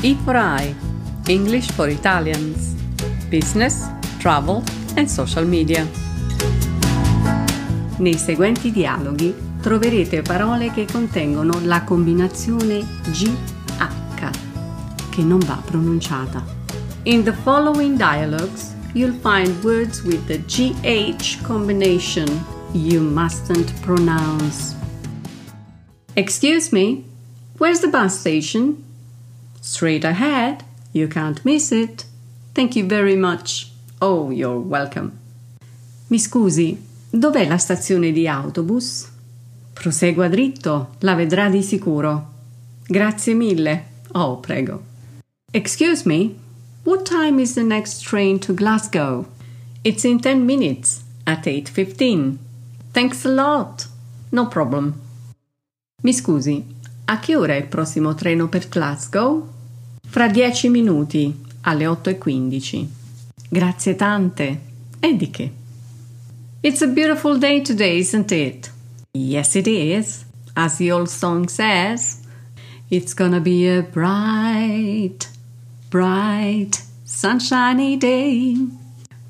E for I, English for Italians, Business, Travel and Social Media. Nei seguenti dialoghi troverete parole che contengono la combinazione GH, che non va pronunciata. In the following dialogues, you'll find words with the GH combination you mustn't pronounce. Excuse me, where's the bus station? Straight ahead, you can't miss it. Thank you very much. Oh, you're welcome. Mi scusi, dov'è la stazione di autobus? Prosegua dritto, la vedrà di sicuro. Grazie mille. Oh, prego. Excuse me, what time is the next train to Glasgow? It's in 10 minutes, at 8.15. Thanks a lot. No problem. Mi scusi, a che ora è il prossimo treno per Glasgow? Fra dieci minuti, alle 8.15. Grazie tante. E di che? It's a beautiful day today, isn't it? Yes, it is. As the old song says, it's gonna be a bright, bright, sunshiny day.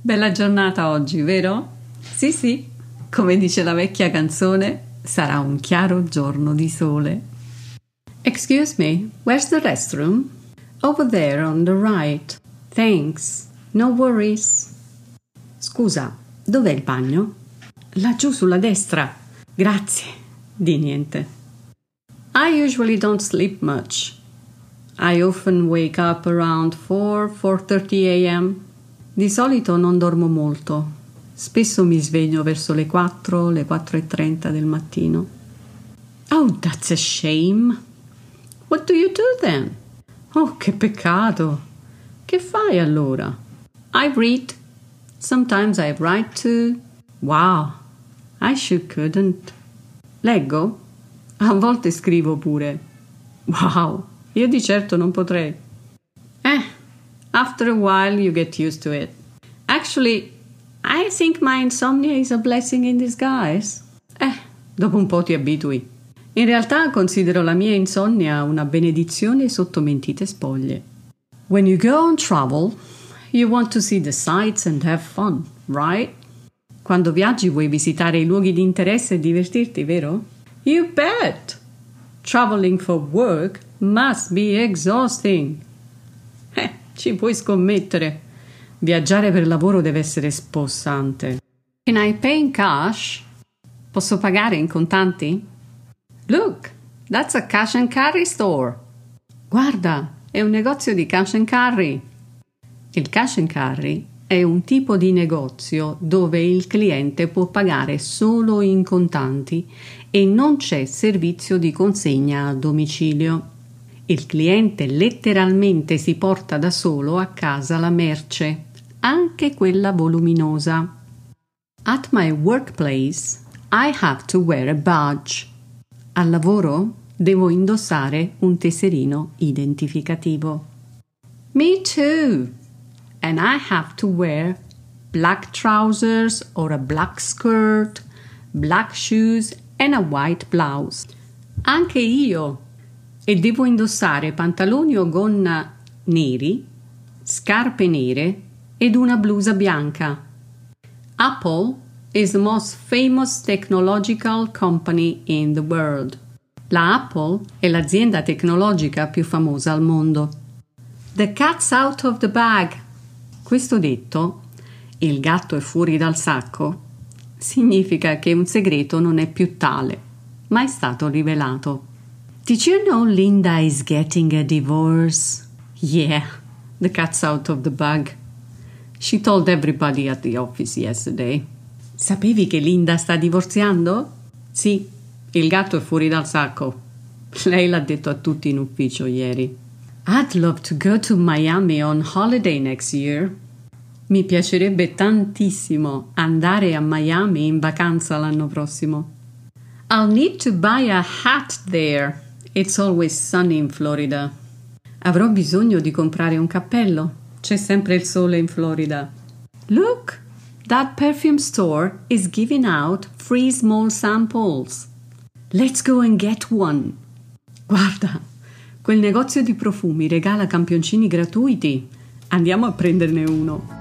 Bella giornata oggi, vero? Sì, sì, come dice la vecchia canzone, sarà un chiaro giorno di sole. Excuse me, where's the restroom? Over there on the right. Thanks. No worries. Scusa, dov'è il bagno? Laggiù sulla destra. Grazie. Di niente. I usually don't sleep much. I often wake up around 4 4:30 a.m. Di solito non dormo molto. Spesso mi sveglio verso le 4, le 4.30 del mattino. Oh, that's a shame. What do you do then? Oh, che peccato. Che fai allora? I read. Sometimes I write too. Wow, I sure couldn't. Leggo? A volte scrivo pure. Wow, io di certo non potrei. Eh, after a while you get used to it. Actually, I think my insomnia is a blessing in disguise. Eh, dopo un po' ti abitui. In realtà considero la mia insonnia una benedizione sotto mentite spoglie. When you go on travel, you want to see the sights and have fun, right? Quando viaggi vuoi visitare i luoghi di interesse e divertirti, vero? You bet! Traveling for work must be exhausting. Eh, ci puoi scommettere. Viaggiare per lavoro deve essere spossante. Can I pay in cash? Posso pagare in contanti? Look, that's a cash and carry store. Guarda, è un negozio di cash and carry. Il cash and carry è un tipo di negozio dove il cliente può pagare solo in contanti e non c'è servizio di consegna a domicilio. Il cliente letteralmente si porta da solo a casa la merce anche quella voluminosa. At my workplace I have to wear a badge. Al lavoro devo indossare un tesserino identificativo. Me too. And I have to wear black trousers or a black skirt, black shoes and a white blouse. Anche io. E devo indossare pantaloni o gonna neri, scarpe nere ed una blusa bianca. Apple is the most famous technological company in the world. La Apple è l'azienda tecnologica più famosa al mondo. The cat's out of the bag. Questo detto, il gatto è fuori dal sacco, significa che un segreto non è più tale, ma è stato rivelato. Did you know Linda is getting a divorce? Yeah, the cat's out of the bag. She told everybody at the office yesterday. Sapevi che Linda sta divorziando? Sì, il gatto è fuori dal sacco. Lei l'ha detto a tutti in ufficio ieri. I'd love to go to Miami on holiday next year. Mi piacerebbe tantissimo andare a Miami in vacanza l'anno prossimo. I'll need to buy a hat there. It's always sunny in Florida. Avrò bisogno di comprare un cappello. C'è sempre il sole in Florida. Look, that perfume store is giving out free small samples. Let's go and get one. Guarda, quel negozio di profumi regala campioncini gratuiti. Andiamo a prenderne uno.